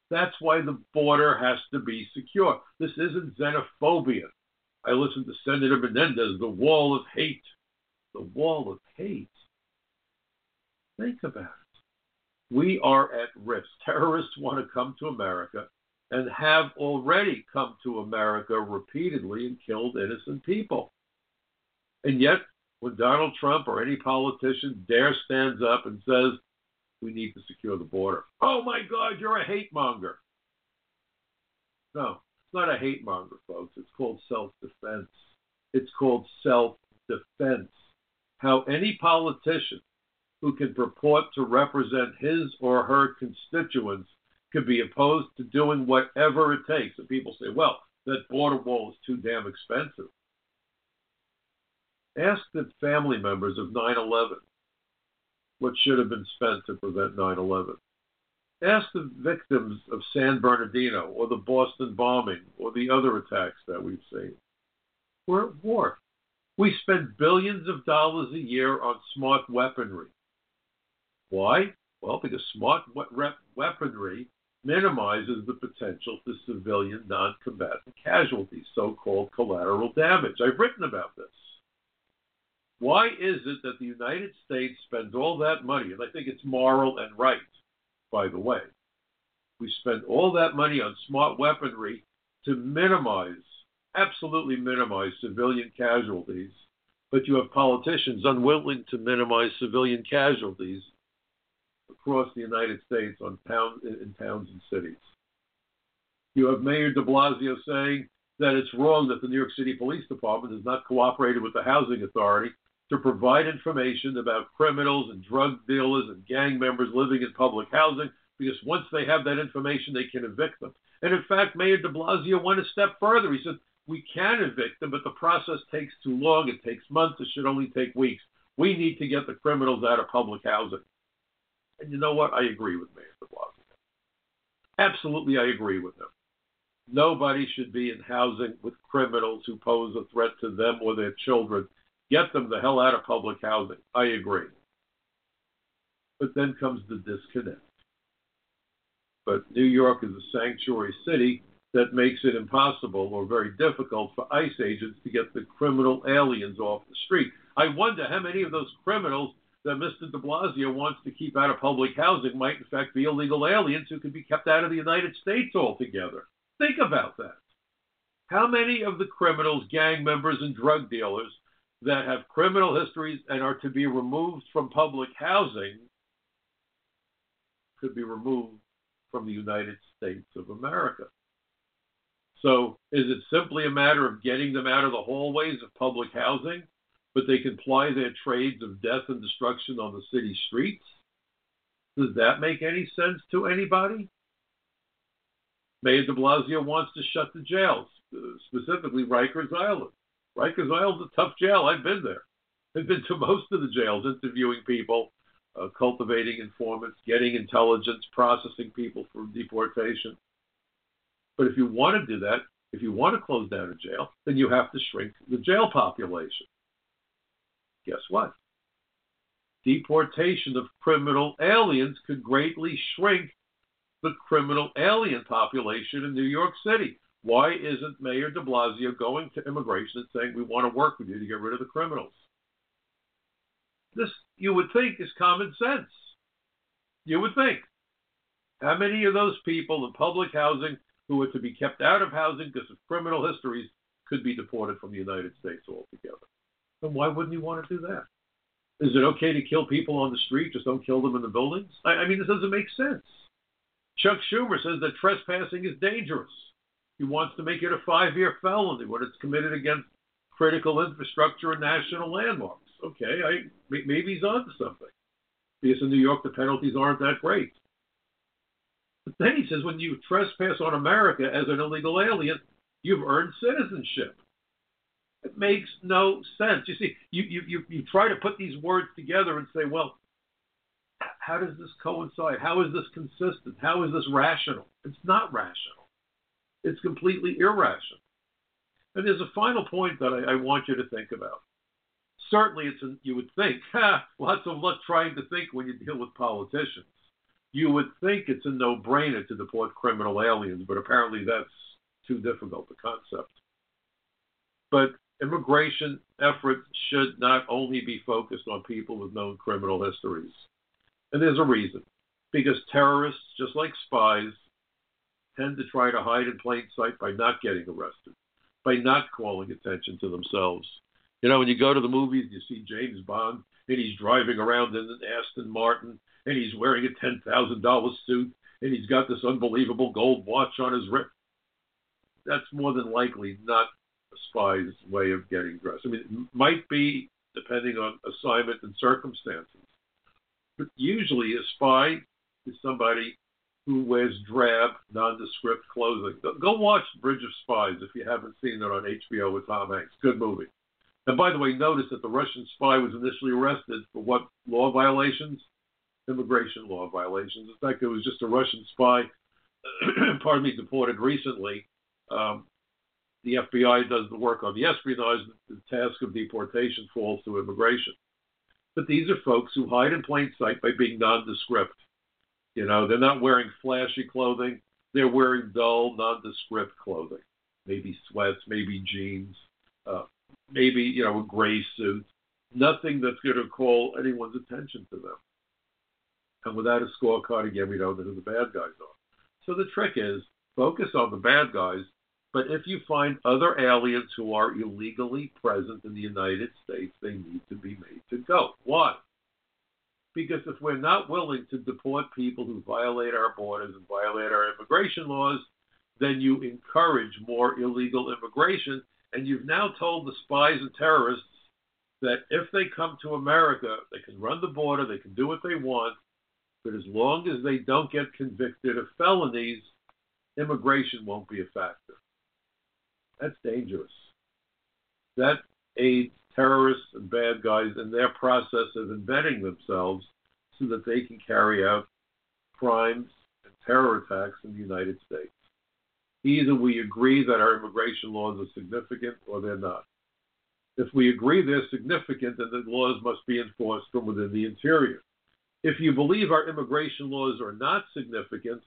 That's why the border has to be secure. This isn't xenophobia. I listened to Senator Menendez, the wall of hate. The wall of hate. Think about it. We are at risk. Terrorists want to come to America and have already come to America repeatedly and killed innocent people. And yet, when Donald Trump or any politician dare stands up and says, we need to secure the border, oh my God, you're a hate monger. No, it's not a hate monger, folks. It's called self defense. It's called self defense. How any politician who can purport to represent his or her constituents could be opposed to doing whatever it takes. And people say, well, that border wall is too damn expensive. Ask the family members of 9 11 what should have been spent to prevent 9 11. Ask the victims of San Bernardino or the Boston bombing or the other attacks that we've seen. We're at war. We spend billions of dollars a year on smart weaponry. Why? Well, because smart weaponry minimizes the potential for civilian non combatant casualties, so called collateral damage. I've written about this. Why is it that the United States spends all that money, and I think it's moral and right, by the way? We spend all that money on smart weaponry to minimize, absolutely minimize civilian casualties, but you have politicians unwilling to minimize civilian casualties across the United States on town, in towns and cities. You have Mayor de Blasio saying that it's wrong that the New York City Police Department has not cooperated with the Housing Authority to provide information about criminals and drug dealers and gang members living in public housing because once they have that information, they can evict them. And in fact, Mayor de Blasio went a step further. He said, We can evict them, but the process takes too long. It takes months. It should only take weeks. We need to get the criminals out of public housing. And you know what? I agree with Mayor de Blasio. Absolutely, I agree with him. Nobody should be in housing with criminals who pose a threat to them or their children. Get them the hell out of public housing. I agree. But then comes the disconnect. But New York is a sanctuary city that makes it impossible or very difficult for ICE agents to get the criminal aliens off the street. I wonder how many of those criminals that Mr. de Blasio wants to keep out of public housing might, in fact, be illegal aliens who could be kept out of the United States altogether. Think about that. How many of the criminals, gang members, and drug dealers that have criminal histories and are to be removed from public housing could be removed from the United States of America? So, is it simply a matter of getting them out of the hallways of public housing but they can ply their trades of death and destruction on the city streets? Does that make any sense to anybody? Mayor de Blasio wants to shut the jails, specifically Rikers Island. Rikers Island's a tough jail. I've been there. I've been to most of the jails, interviewing people, uh, cultivating informants, getting intelligence, processing people for deportation. But if you want to do that, if you want to close down a jail, then you have to shrink the jail population guess what? Deportation of criminal aliens could greatly shrink the criminal alien population in New York City. Why isn't Mayor de Blasio going to immigration and saying, we want to work with you to get rid of the criminals? This, you would think, is common sense. You would think. How many of those people in public housing who are to be kept out of housing because of criminal histories could be deported from the United States altogether? Then why wouldn't you want to do that? Is it okay to kill people on the street? Just don't kill them in the buildings? I, I mean, this doesn't make sense. Chuck Schumer says that trespassing is dangerous. He wants to make it a five year felony when it's committed against critical infrastructure and national landmarks. Okay, I, maybe he's onto something. Because in New York, the penalties aren't that great. But then he says when you trespass on America as an illegal alien, you've earned citizenship. It makes no sense. You see, you, you, you, you try to put these words together and say, well, how does this coincide? How is this consistent? How is this rational? It's not rational. It's completely irrational. And there's a final point that I, I want you to think about. Certainly, it's you would think, ha, lots of luck trying to think when you deal with politicians. You would think it's a no-brainer to deport criminal aliens, but apparently that's too difficult a concept. But immigration efforts should not only be focused on people with known criminal histories. And there's a reason. Because terrorists, just like spies, tend to try to hide in plain sight by not getting arrested, by not calling attention to themselves. You know, when you go to the movies, you see James Bond, and he's driving around in an Aston Martin, and he's wearing a $10,000 suit, and he's got this unbelievable gold watch on his wrist. That's more than likely not spy's way of getting dressed. I mean, it might be depending on assignment and circumstances. But usually a spy is somebody who wears drab, nondescript clothing. Go watch Bridge of Spies if you haven't seen it on HBO with Tom Hanks. Good movie. And by the way, notice that the Russian spy was initially arrested for what law violations? Immigration law violations. In fact, it was just a Russian spy, pardon me, deported recently. Um, the FBI does the work on the espionage. The task of deportation falls to immigration. But these are folks who hide in plain sight by being nondescript. You know, they're not wearing flashy clothing. They're wearing dull, nondescript clothing. Maybe sweats, maybe jeans, uh, maybe, you know, a gray suit. Nothing that's going to call anyone's attention to them. And without a scorecard, again, we don't know who the bad guys are. So the trick is focus on the bad guys but if you find other aliens who are illegally present in the United States, they need to be made to go. Why? Because if we're not willing to deport people who violate our borders and violate our immigration laws, then you encourage more illegal immigration. And you've now told the spies and terrorists that if they come to America, they can run the border, they can do what they want, but as long as they don't get convicted of felonies, immigration won't be a factor. That's dangerous. That aids terrorists and bad guys in their process of inventing themselves so that they can carry out crimes and terror attacks in the United States. Either we agree that our immigration laws are significant or they're not. If we agree they're significant, then the laws must be enforced from within the interior. If you believe our immigration laws are not significant,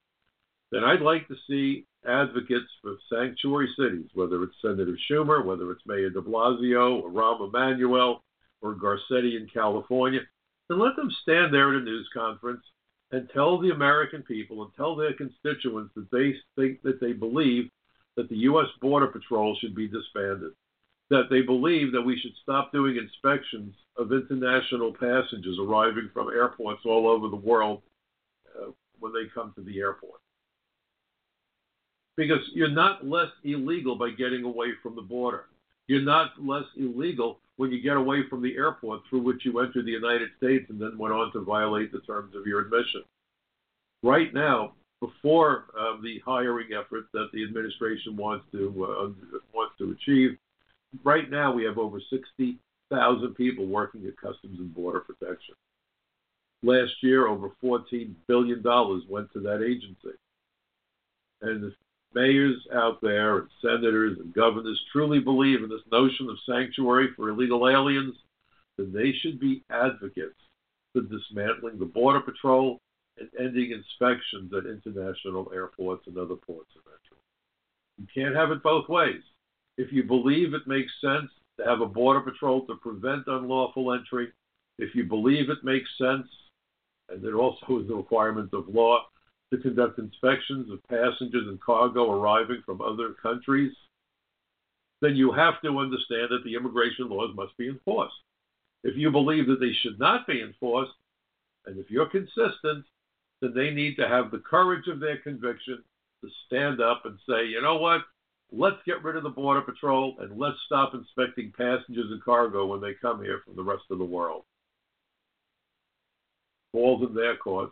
then I'd like to see advocates for sanctuary cities, whether it's Senator Schumer, whether it's Mayor de Blasio, or Rahm Emanuel, or Garcetti in California, then let them stand there at a news conference and tell the American people and tell their constituents that they think that they believe that the U.S. Border Patrol should be disbanded, that they believe that we should stop doing inspections of international passengers arriving from airports all over the world uh, when they come to the airport because you're not less illegal by getting away from the border. You're not less illegal when you get away from the airport through which you entered the United States and then went on to violate the terms of your admission. Right now, before uh, the hiring effort that the administration wants to uh, wants to achieve, right now we have over 60,000 people working at Customs and Border Protection. Last year, over 14 billion dollars went to that agency. And mayors out there and senators and governors truly believe in this notion of sanctuary for illegal aliens, then they should be advocates for dismantling the Border Patrol and ending inspections at international airports and other ports of entry. You can't have it both ways. If you believe it makes sense to have a Border Patrol to prevent unlawful entry, if you believe it makes sense, and it also is a requirement of law, to conduct inspections of passengers and cargo arriving from other countries, then you have to understand that the immigration laws must be enforced. If you believe that they should not be enforced, and if you're consistent, then they need to have the courage of their conviction to stand up and say, you know what, let's get rid of the Border Patrol and let's stop inspecting passengers and cargo when they come here from the rest of the world. Falls in their court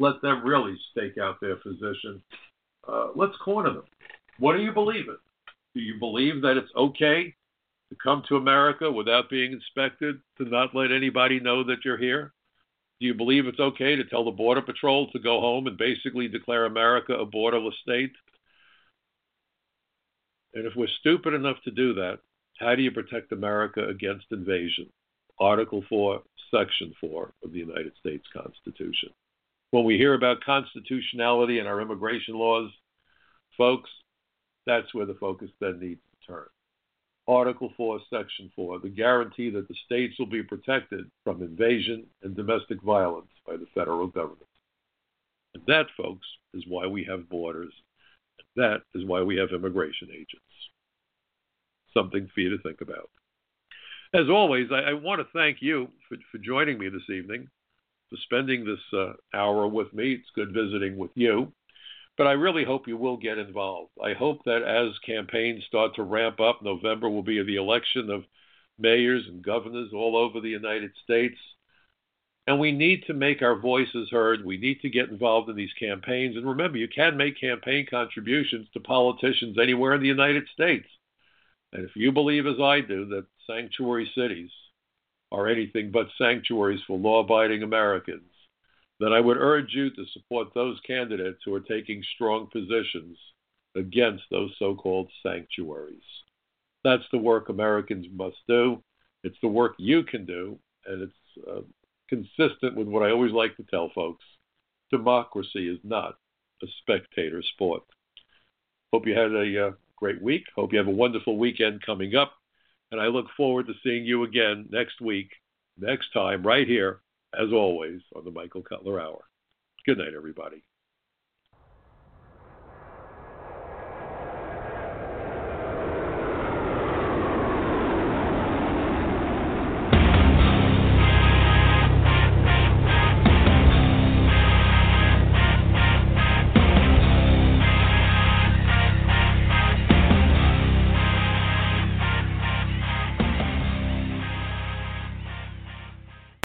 let them really stake out their position. Uh, let's corner them. What do you believe in? Do you believe that it's okay to come to America without being inspected, to not let anybody know that you're here? Do you believe it's okay to tell the Border Patrol to go home and basically declare America a borderless state? And if we're stupid enough to do that, how do you protect America against invasion? Article 4, Section 4 of the United States Constitution. When we hear about constitutionality and our immigration laws, folks, that's where the focus then needs to turn. Article 4, Section 4, the guarantee that the states will be protected from invasion and domestic violence by the federal government. And that, folks, is why we have borders. And That is why we have immigration agents. Something for you to think about. As always, I, I want to thank you for, for joining me this evening, for spending this uh, hour with me. It's good visiting with you. But I really hope you will get involved. I hope that as campaigns start to ramp up, November will be the election of mayors and governors all over the United States. And we need to make our voices heard. We need to get involved in these campaigns. And remember, you can make campaign contributions to politicians anywhere in the United States. And if you believe, as I do, that sanctuary cities are anything but sanctuaries for law abiding Americans, then I would urge you to support those candidates who are taking strong positions against those so called sanctuaries. That's the work Americans must do. It's the work you can do, and it's uh, consistent with what I always like to tell folks democracy is not a spectator sport. Hope you had a uh, great week. Hope you have a wonderful weekend coming up. And I look forward to seeing you again next week, next time, right here, as always, on the Michael Cutler Hour. Good night, everybody.